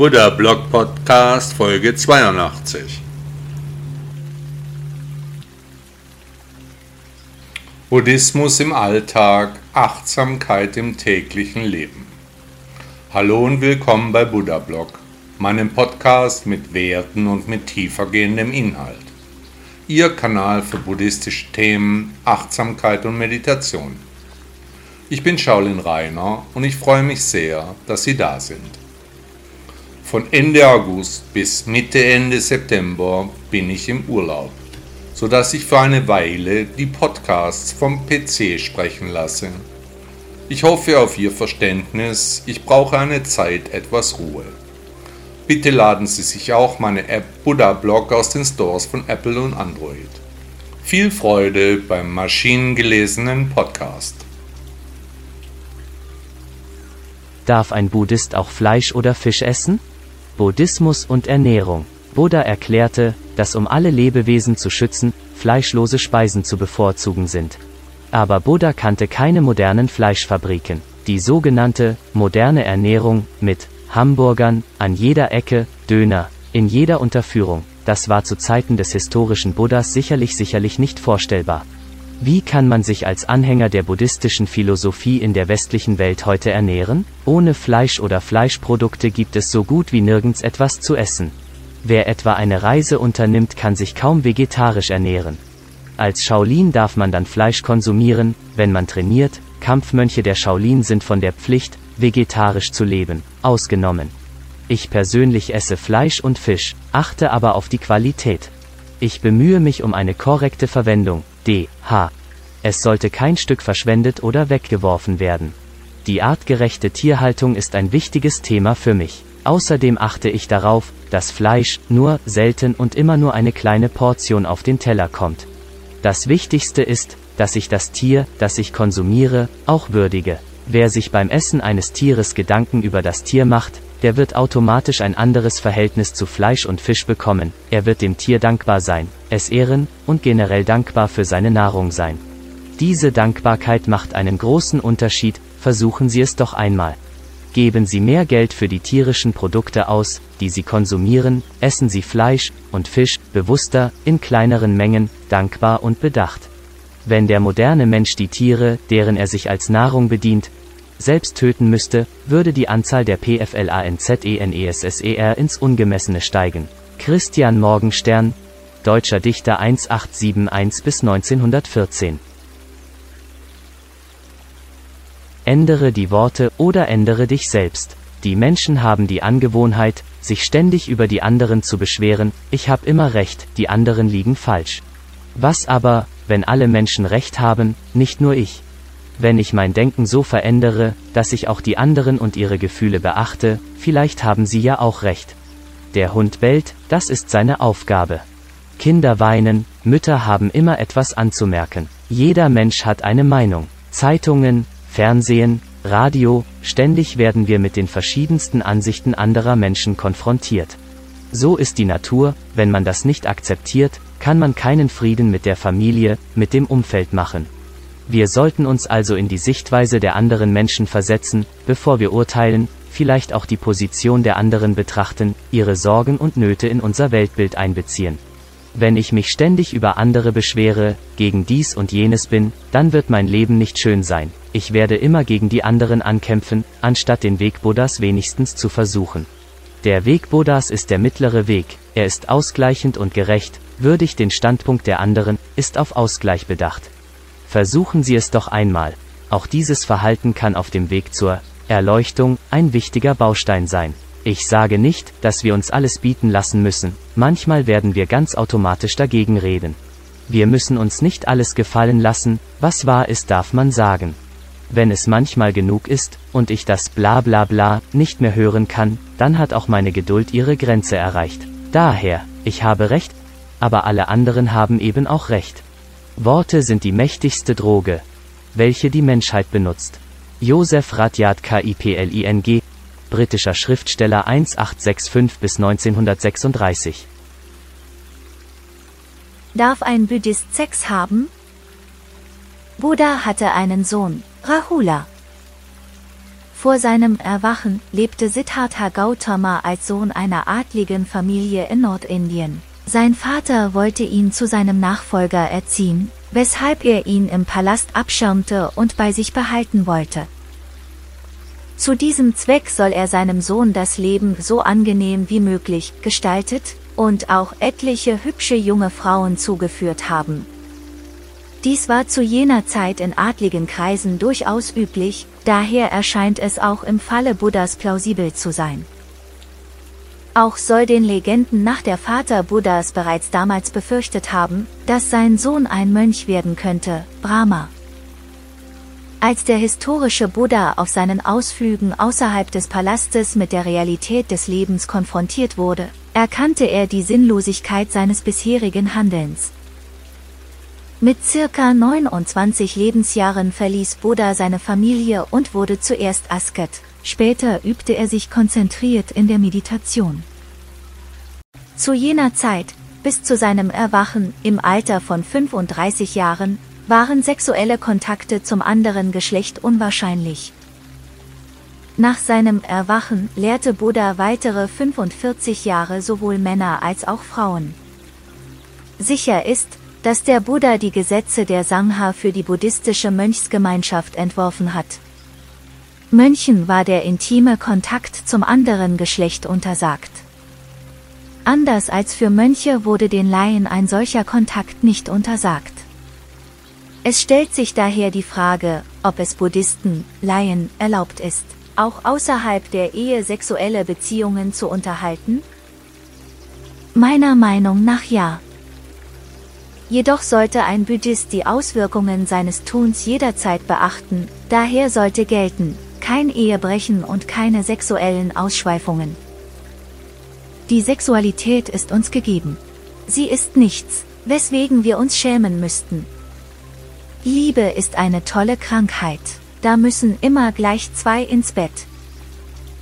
Buddha Blog Podcast Folge 82. Buddhismus im Alltag, Achtsamkeit im täglichen Leben. Hallo und willkommen bei Buddha Blog, meinem Podcast mit Werten und mit tiefergehendem Inhalt. Ihr Kanal für buddhistische Themen, Achtsamkeit und Meditation. Ich bin Shaolin Rainer und ich freue mich sehr, dass Sie da sind. Von Ende August bis Mitte Ende September bin ich im Urlaub, sodass ich für eine Weile die Podcasts vom PC sprechen lasse. Ich hoffe auf Ihr Verständnis, ich brauche eine Zeit etwas Ruhe. Bitte laden Sie sich auch meine App Buddha Blog aus den Stores von Apple und Android. Viel Freude beim maschinengelesenen Podcast. Darf ein Buddhist auch Fleisch oder Fisch essen? Buddhismus und Ernährung. Buddha erklärte, dass um alle Lebewesen zu schützen, fleischlose Speisen zu bevorzugen sind. Aber Buddha kannte keine modernen Fleischfabriken. Die sogenannte moderne Ernährung mit Hamburgern, an jeder Ecke, Döner, in jeder Unterführung, das war zu Zeiten des historischen Buddhas sicherlich sicherlich nicht vorstellbar. Wie kann man sich als Anhänger der buddhistischen Philosophie in der westlichen Welt heute ernähren? Ohne Fleisch oder Fleischprodukte gibt es so gut wie nirgends etwas zu essen. Wer etwa eine Reise unternimmt, kann sich kaum vegetarisch ernähren. Als Shaolin darf man dann Fleisch konsumieren, wenn man trainiert, Kampfmönche der Shaolin sind von der Pflicht, vegetarisch zu leben, ausgenommen. Ich persönlich esse Fleisch und Fisch, achte aber auf die Qualität. Ich bemühe mich um eine korrekte Verwendung, d.h. Es sollte kein Stück verschwendet oder weggeworfen werden. Die artgerechte Tierhaltung ist ein wichtiges Thema für mich. Außerdem achte ich darauf, dass Fleisch nur selten und immer nur eine kleine Portion auf den Teller kommt. Das Wichtigste ist, dass ich das Tier, das ich konsumiere, auch würdige. Wer sich beim Essen eines Tieres Gedanken über das Tier macht, der wird automatisch ein anderes Verhältnis zu Fleisch und Fisch bekommen, er wird dem Tier dankbar sein, es ehren und generell dankbar für seine Nahrung sein. Diese Dankbarkeit macht einen großen Unterschied, versuchen Sie es doch einmal. Geben Sie mehr Geld für die tierischen Produkte aus, die Sie konsumieren, essen Sie Fleisch und Fisch bewusster, in kleineren Mengen, dankbar und bedacht. Wenn der moderne Mensch die Tiere, deren er sich als Nahrung bedient, selbst töten müsste, würde die Anzahl der PFLANZENESSER ins Ungemessene steigen. Christian Morgenstern, deutscher Dichter 1871 bis 1914. Ändere die Worte oder ändere dich selbst. Die Menschen haben die Angewohnheit, sich ständig über die anderen zu beschweren, ich habe immer recht, die anderen liegen falsch. Was aber, wenn alle Menschen recht haben, nicht nur ich? Wenn ich mein Denken so verändere, dass ich auch die anderen und ihre Gefühle beachte, vielleicht haben sie ja auch recht. Der Hund bellt, das ist seine Aufgabe. Kinder weinen, Mütter haben immer etwas anzumerken. Jeder Mensch hat eine Meinung. Zeitungen, Fernsehen, Radio, ständig werden wir mit den verschiedensten Ansichten anderer Menschen konfrontiert. So ist die Natur, wenn man das nicht akzeptiert, kann man keinen Frieden mit der Familie, mit dem Umfeld machen. Wir sollten uns also in die Sichtweise der anderen Menschen versetzen, bevor wir urteilen, vielleicht auch die Position der anderen betrachten, ihre Sorgen und Nöte in unser Weltbild einbeziehen. Wenn ich mich ständig über andere beschwere, gegen dies und jenes bin, dann wird mein Leben nicht schön sein. Ich werde immer gegen die anderen ankämpfen, anstatt den Weg Buddhas wenigstens zu versuchen. Der Weg Buddhas ist der mittlere Weg, er ist ausgleichend und gerecht, würdigt den Standpunkt der anderen, ist auf Ausgleich bedacht. Versuchen Sie es doch einmal. Auch dieses Verhalten kann auf dem Weg zur Erleuchtung ein wichtiger Baustein sein. Ich sage nicht, dass wir uns alles bieten lassen müssen, manchmal werden wir ganz automatisch dagegen reden. Wir müssen uns nicht alles gefallen lassen, was wahr ist darf man sagen. Wenn es manchmal genug ist, und ich das bla bla bla nicht mehr hören kann, dann hat auch meine Geduld ihre Grenze erreicht. Daher, ich habe recht, aber alle anderen haben eben auch recht. Worte sind die mächtigste Droge, welche die Menschheit benutzt. Joseph Rudyard Kipling, britischer Schriftsteller 1865 bis 1936. Darf ein Buddhist Sex haben? Buddha hatte einen Sohn, Rahula. Vor seinem Erwachen lebte Siddhartha Gautama als Sohn einer adligen Familie in Nordindien. Sein Vater wollte ihn zu seinem Nachfolger erziehen, weshalb er ihn im Palast abschirmte und bei sich behalten wollte. Zu diesem Zweck soll er seinem Sohn das Leben so angenehm wie möglich gestaltet und auch etliche hübsche junge Frauen zugeführt haben. Dies war zu jener Zeit in adligen Kreisen durchaus üblich, daher erscheint es auch im Falle Buddhas plausibel zu sein. Auch soll den Legenden nach der Vater Buddhas bereits damals befürchtet haben, dass sein Sohn ein Mönch werden könnte, Brahma. Als der historische Buddha auf seinen Ausflügen außerhalb des Palastes mit der Realität des Lebens konfrontiert wurde, erkannte er die Sinnlosigkeit seines bisherigen Handelns. Mit circa 29 Lebensjahren verließ Buddha seine Familie und wurde zuerst Asket, später übte er sich konzentriert in der Meditation. Zu jener Zeit, bis zu seinem Erwachen im Alter von 35 Jahren, waren sexuelle Kontakte zum anderen Geschlecht unwahrscheinlich. Nach seinem Erwachen lehrte Buddha weitere 45 Jahre sowohl Männer als auch Frauen. Sicher ist, dass der Buddha die Gesetze der Sangha für die buddhistische Mönchsgemeinschaft entworfen hat. Mönchen war der intime Kontakt zum anderen Geschlecht untersagt. Anders als für Mönche wurde den Laien ein solcher Kontakt nicht untersagt. Es stellt sich daher die Frage, ob es Buddhisten, Laien, erlaubt ist, auch außerhalb der Ehe sexuelle Beziehungen zu unterhalten? Meiner Meinung nach ja. Jedoch sollte ein Buddhist die Auswirkungen seines Tuns jederzeit beachten, daher sollte gelten, kein Ehebrechen und keine sexuellen Ausschweifungen. Die Sexualität ist uns gegeben. Sie ist nichts, weswegen wir uns schämen müssten, Liebe ist eine tolle Krankheit. Da müssen immer gleich zwei ins Bett.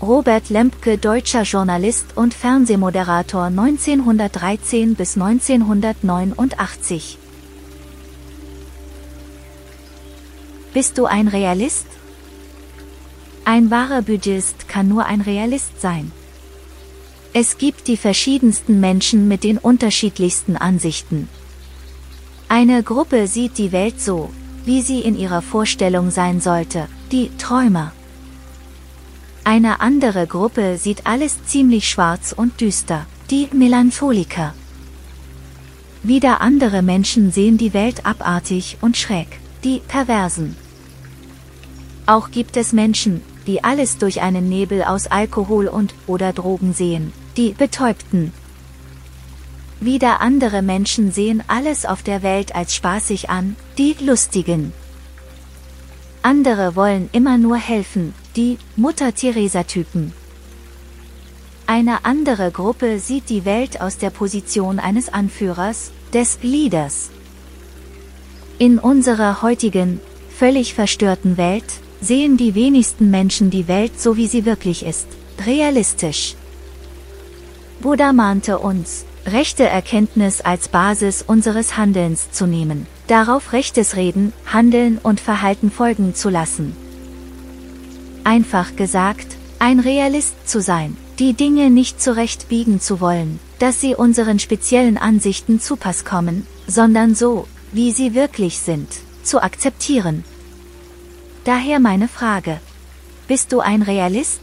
Robert Lempke, deutscher Journalist und Fernsehmoderator 1913 bis 1989. Bist du ein Realist? Ein wahrer Buddhist kann nur ein Realist sein. Es gibt die verschiedensten Menschen mit den unterschiedlichsten Ansichten. Eine Gruppe sieht die Welt so, wie sie in ihrer Vorstellung sein sollte, die Träumer. Eine andere Gruppe sieht alles ziemlich schwarz und düster, die Melancholiker. Wieder andere Menschen sehen die Welt abartig und schräg, die Perversen. Auch gibt es Menschen, die alles durch einen Nebel aus Alkohol und oder Drogen sehen, die Betäubten, wieder andere Menschen sehen alles auf der Welt als spaßig an, die Lustigen. Andere wollen immer nur helfen, die Mutter-Theresa-Typen. Eine andere Gruppe sieht die Welt aus der Position eines Anführers, des Leaders. In unserer heutigen, völlig verstörten Welt, sehen die wenigsten Menschen die Welt so wie sie wirklich ist, realistisch. Buddha mahnte uns, rechte Erkenntnis als Basis unseres Handelns zu nehmen, darauf rechtes Reden, Handeln und Verhalten folgen zu lassen. Einfach gesagt, ein Realist zu sein, die Dinge nicht zurechtbiegen zu wollen, dass sie unseren speziellen Ansichten zu Pass kommen, sondern so, wie sie wirklich sind, zu akzeptieren. Daher meine Frage. Bist du ein Realist?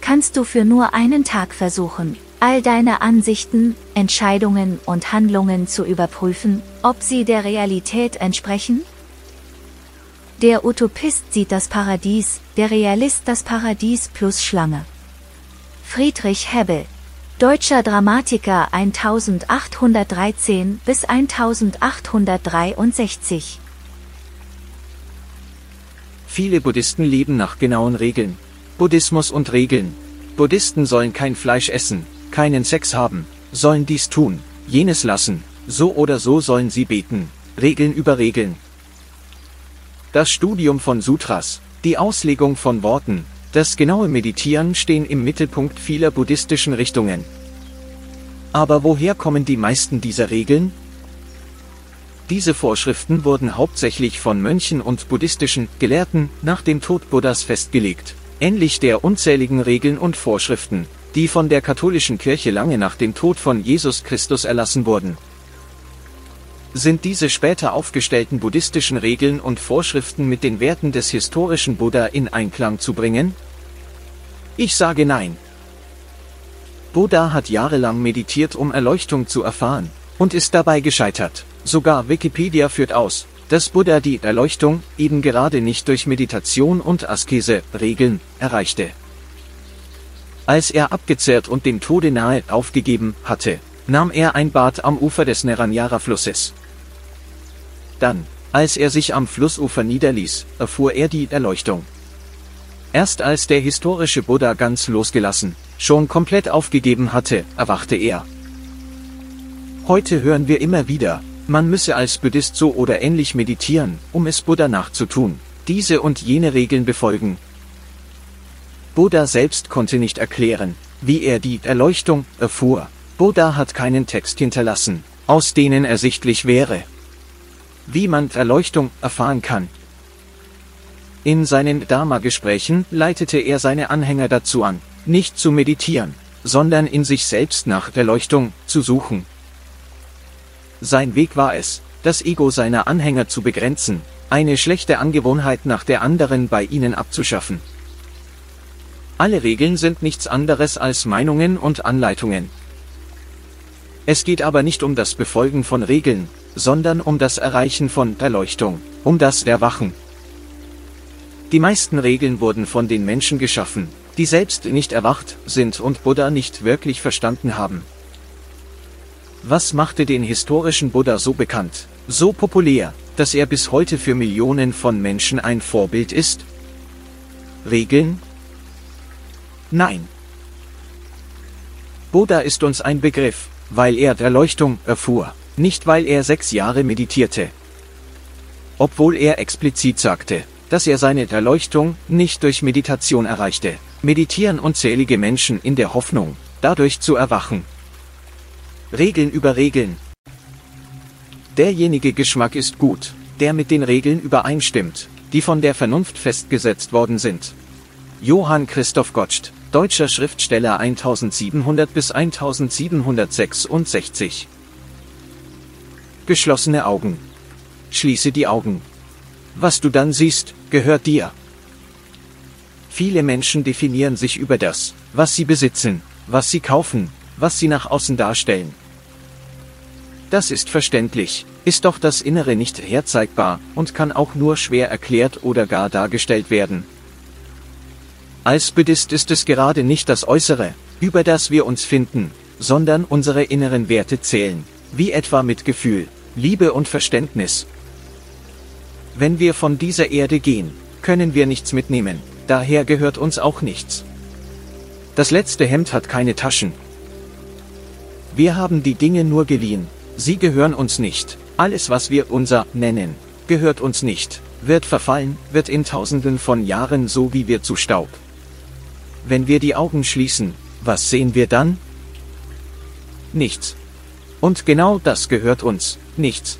Kannst du für nur einen Tag versuchen, all deine Ansichten, Entscheidungen und Handlungen zu überprüfen, ob sie der Realität entsprechen? Der Utopist sieht das Paradies, der Realist das Paradies plus Schlange. Friedrich Hebbel Deutscher Dramatiker 1813 bis 1863 Viele Buddhisten leben nach genauen Regeln. Buddhismus und Regeln. Buddhisten sollen kein Fleisch essen, keinen Sex haben, sollen dies tun, jenes lassen, so oder so sollen sie beten, Regeln über Regeln. Das Studium von Sutras, die Auslegung von Worten, das genaue Meditieren stehen im Mittelpunkt vieler buddhistischen Richtungen. Aber woher kommen die meisten dieser Regeln? Diese Vorschriften wurden hauptsächlich von Mönchen und buddhistischen Gelehrten nach dem Tod Buddhas festgelegt, ähnlich der unzähligen Regeln und Vorschriften, die von der katholischen Kirche lange nach dem Tod von Jesus Christus erlassen wurden. Sind diese später aufgestellten buddhistischen Regeln und Vorschriften mit den Werten des historischen Buddha in Einklang zu bringen? Ich sage nein. Buddha hat jahrelang meditiert, um Erleuchtung zu erfahren, und ist dabei gescheitert. Sogar Wikipedia führt aus, dass Buddha die Erleuchtung eben gerade nicht durch Meditation und Askese, Regeln, erreichte. Als er abgezehrt und dem Tode nahe aufgegeben hatte, nahm er ein Bad am Ufer des Neranjara-Flusses. Dann, als er sich am Flussufer niederließ, erfuhr er die Erleuchtung. Erst als der historische Buddha ganz losgelassen, schon komplett aufgegeben hatte, erwachte er. Heute hören wir immer wieder, man müsse als Buddhist so oder ähnlich meditieren, um es Buddha nachzutun, diese und jene Regeln befolgen. Buddha selbst konnte nicht erklären, wie er die Erleuchtung erfuhr. Buddha hat keinen Text hinterlassen, aus denen ersichtlich wäre, wie man Erleuchtung erfahren kann. In seinen Dharma-Gesprächen leitete er seine Anhänger dazu an, nicht zu meditieren, sondern in sich selbst nach Erleuchtung zu suchen. Sein Weg war es, das Ego seiner Anhänger zu begrenzen, eine schlechte Angewohnheit nach der anderen bei ihnen abzuschaffen. Alle Regeln sind nichts anderes als Meinungen und Anleitungen. Es geht aber nicht um das Befolgen von Regeln, sondern um das Erreichen von Erleuchtung, um das Erwachen. Die meisten Regeln wurden von den Menschen geschaffen, die selbst nicht erwacht sind und Buddha nicht wirklich verstanden haben. Was machte den historischen Buddha so bekannt, so populär, dass er bis heute für Millionen von Menschen ein Vorbild ist? Regeln? Nein. Buddha ist uns ein Begriff, weil er Erleuchtung erfuhr nicht weil er sechs Jahre meditierte. Obwohl er explizit sagte, dass er seine Erleuchtung nicht durch Meditation erreichte, meditieren unzählige Menschen in der Hoffnung, dadurch zu erwachen. Regeln über Regeln. Derjenige Geschmack ist gut, der mit den Regeln übereinstimmt, die von der Vernunft festgesetzt worden sind. Johann Christoph Gottsch, deutscher Schriftsteller 1700 bis 1766 geschlossene Augen. Schließe die Augen. Was du dann siehst, gehört dir. Viele Menschen definieren sich über das, was sie besitzen, was sie kaufen, was sie nach außen darstellen. Das ist verständlich, ist doch das Innere nicht herzeigbar und kann auch nur schwer erklärt oder gar dargestellt werden. Als Buddhist ist es gerade nicht das Äußere, über das wir uns finden, sondern unsere inneren Werte zählen wie etwa mit Gefühl, Liebe und Verständnis. Wenn wir von dieser Erde gehen, können wir nichts mitnehmen, daher gehört uns auch nichts. Das letzte Hemd hat keine Taschen. Wir haben die Dinge nur geliehen, sie gehören uns nicht, alles was wir unser nennen, gehört uns nicht, wird verfallen, wird in tausenden von Jahren so wie wir zu Staub. Wenn wir die Augen schließen, was sehen wir dann? Nichts. Und genau das gehört uns, nichts.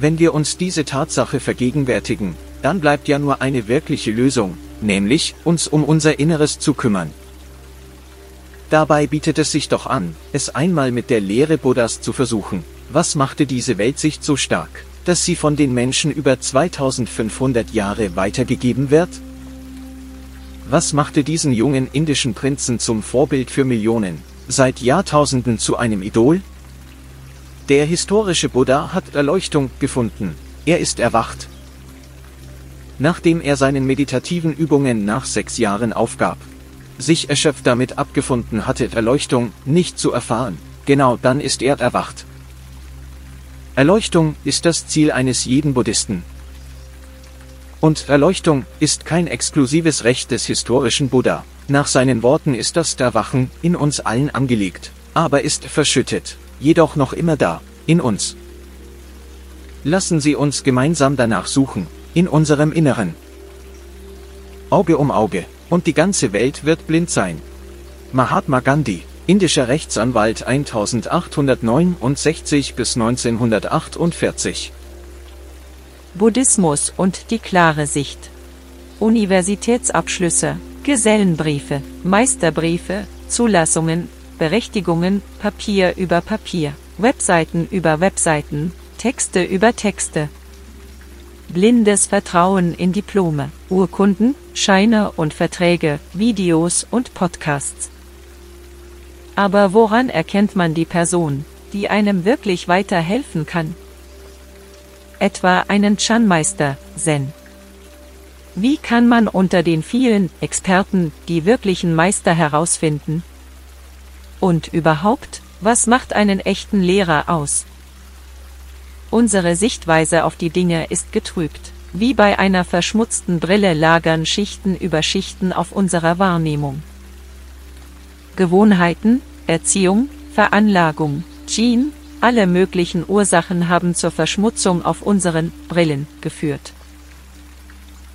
Wenn wir uns diese Tatsache vergegenwärtigen, dann bleibt ja nur eine wirkliche Lösung, nämlich uns um unser Inneres zu kümmern. Dabei bietet es sich doch an, es einmal mit der Lehre Buddhas zu versuchen. Was machte diese Weltsicht so stark, dass sie von den Menschen über 2500 Jahre weitergegeben wird? Was machte diesen jungen indischen Prinzen zum Vorbild für Millionen? seit Jahrtausenden zu einem Idol? Der historische Buddha hat Erleuchtung gefunden, er ist erwacht. Nachdem er seinen meditativen Übungen nach sechs Jahren aufgab, sich erschöpft damit abgefunden hatte, Erleuchtung nicht zu erfahren, genau dann ist er erwacht. Erleuchtung ist das Ziel eines jeden Buddhisten. Und Erleuchtung ist kein exklusives Recht des historischen Buddha. Nach seinen Worten ist das Erwachen in uns allen angelegt, aber ist verschüttet, jedoch noch immer da, in uns. Lassen Sie uns gemeinsam danach suchen, in unserem Inneren. Auge um Auge, und die ganze Welt wird blind sein. Mahatma Gandhi Indischer Rechtsanwalt 1869 bis 1948. Buddhismus und die klare Sicht. Universitätsabschlüsse, Gesellenbriefe, Meisterbriefe, Zulassungen, Berechtigungen, Papier über Papier, Webseiten über Webseiten, Texte über Texte. Blindes Vertrauen in Diplome, Urkunden, Scheine und Verträge, Videos und Podcasts. Aber woran erkennt man die Person, die einem wirklich weiterhelfen kann? Etwa einen Chan-Meister, Zen. Wie kann man unter den vielen Experten die wirklichen Meister herausfinden? Und überhaupt, was macht einen echten Lehrer aus? Unsere Sichtweise auf die Dinge ist getrübt. Wie bei einer verschmutzten Brille lagern Schichten über Schichten auf unserer Wahrnehmung. Gewohnheiten, Erziehung, Veranlagung, Gene, alle möglichen Ursachen haben zur Verschmutzung auf unseren Brillen geführt.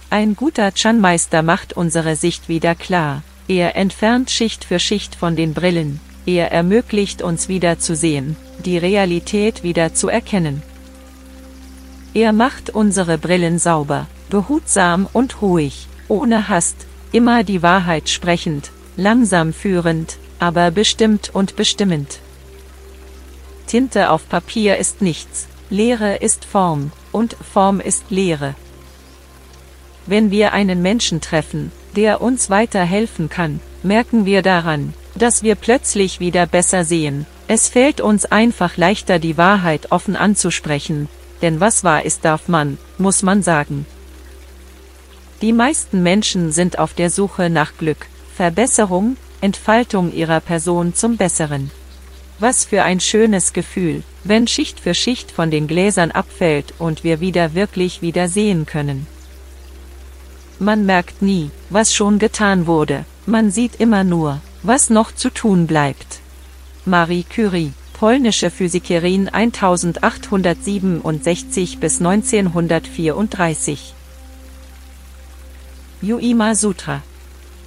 Ein guter Chan-Meister macht unsere Sicht wieder klar. Er entfernt Schicht für Schicht von den Brillen. Er ermöglicht uns wieder zu sehen, die Realität wieder zu erkennen. Er macht unsere Brillen sauber, behutsam und ruhig, ohne Hast, immer die Wahrheit sprechend, langsam führend, aber bestimmt und bestimmend. Tinte auf Papier ist nichts, Lehre ist Form, und Form ist Lehre. Wenn wir einen Menschen treffen, der uns weiterhelfen kann, merken wir daran, dass wir plötzlich wieder besser sehen. Es fällt uns einfach leichter die Wahrheit offen anzusprechen, denn was wahr ist darf man, muss man sagen. Die meisten Menschen sind auf der Suche nach Glück, Verbesserung, Entfaltung ihrer Person zum Besseren. Was für ein schönes Gefühl, wenn Schicht für Schicht von den Gläsern abfällt und wir wieder wirklich wieder sehen können. Man merkt nie, was schon getan wurde, man sieht immer nur, was noch zu tun bleibt. Marie Curie, polnische Physikerin 1867 bis 1934. Yuima Sutra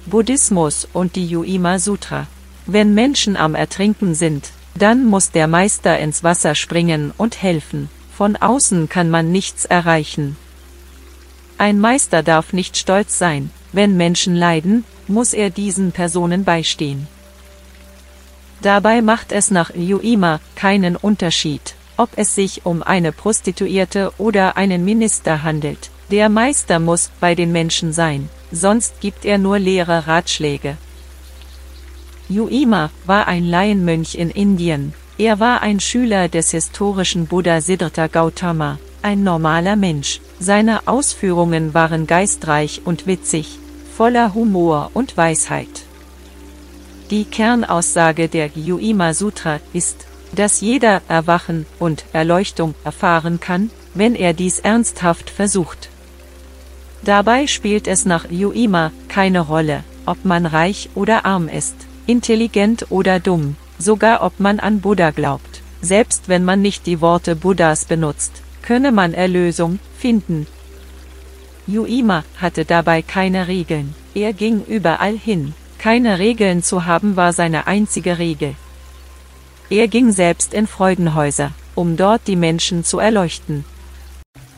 Buddhismus und die Yuima Sutra. Wenn Menschen am Ertrinken sind, dann muss der Meister ins Wasser springen und helfen. Von außen kann man nichts erreichen. Ein Meister darf nicht stolz sein, wenn Menschen leiden, muss er diesen Personen beistehen. Dabei macht es nach Yuima keinen Unterschied, ob es sich um eine Prostituierte oder einen Minister handelt. Der Meister muss bei den Menschen sein sonst gibt er nur leere Ratschläge. Yuima war ein Laienmönch in Indien. Er war ein Schüler des historischen Buddha Siddhartha Gautama, ein normaler Mensch. Seine Ausführungen waren geistreich und witzig, voller Humor und Weisheit. Die Kernaussage der Yuima Sutra ist, dass jeder Erwachen und Erleuchtung erfahren kann, wenn er dies ernsthaft versucht. Dabei spielt es nach Yuima keine Rolle, ob man reich oder arm ist, intelligent oder dumm, sogar ob man an Buddha glaubt. Selbst wenn man nicht die Worte Buddhas benutzt, könne man Erlösung finden. Yuima hatte dabei keine Regeln, er ging überall hin. Keine Regeln zu haben war seine einzige Regel. Er ging selbst in Freudenhäuser, um dort die Menschen zu erleuchten.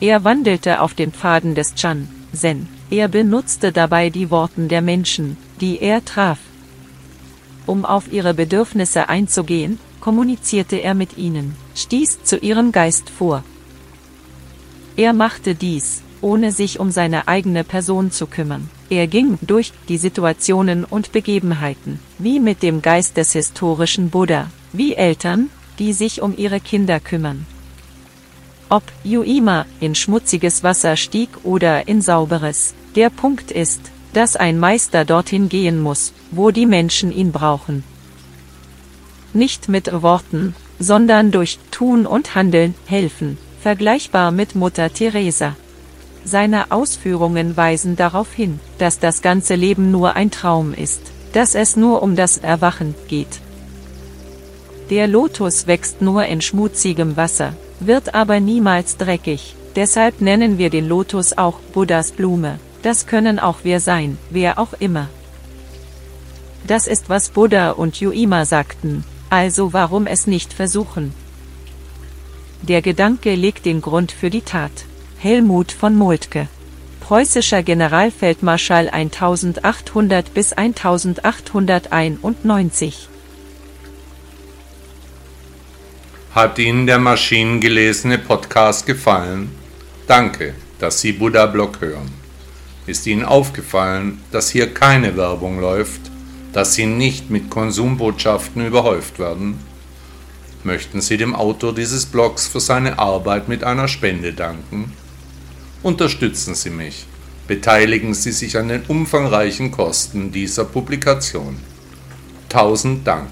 Er wandelte auf den Pfaden des Chan, Zen. Er benutzte dabei die Worten der Menschen, die er traf. Um auf ihre Bedürfnisse einzugehen, kommunizierte er mit ihnen, stieß zu ihrem Geist vor. Er machte dies, ohne sich um seine eigene Person zu kümmern. Er ging durch die Situationen und Begebenheiten, wie mit dem Geist des historischen Buddha, wie Eltern, die sich um ihre Kinder kümmern. Ob Yuima in schmutziges Wasser stieg oder in sauberes. Der Punkt ist, dass ein Meister dorthin gehen muss, wo die Menschen ihn brauchen. Nicht mit Worten, sondern durch Tun und Handeln helfen, vergleichbar mit Mutter Teresa. Seine Ausführungen weisen darauf hin, dass das ganze Leben nur ein Traum ist, dass es nur um das Erwachen geht. Der Lotus wächst nur in schmutzigem Wasser, wird aber niemals dreckig. Deshalb nennen wir den Lotus auch Buddhas Blume. Das können auch wir sein, wer auch immer. Das ist was Buddha und Yuima sagten, also warum es nicht versuchen? Der Gedanke legt den Grund für die Tat. Helmut von Moltke Preußischer Generalfeldmarschall 1800 bis 1891 Hat Ihnen der maschinengelesene Podcast gefallen? Danke, dass Sie Buddha Blog hören. Ist Ihnen aufgefallen, dass hier keine Werbung läuft, dass Sie nicht mit Konsumbotschaften überhäuft werden? Möchten Sie dem Autor dieses Blogs für seine Arbeit mit einer Spende danken? Unterstützen Sie mich. Beteiligen Sie sich an den umfangreichen Kosten dieser Publikation. Tausend Dank.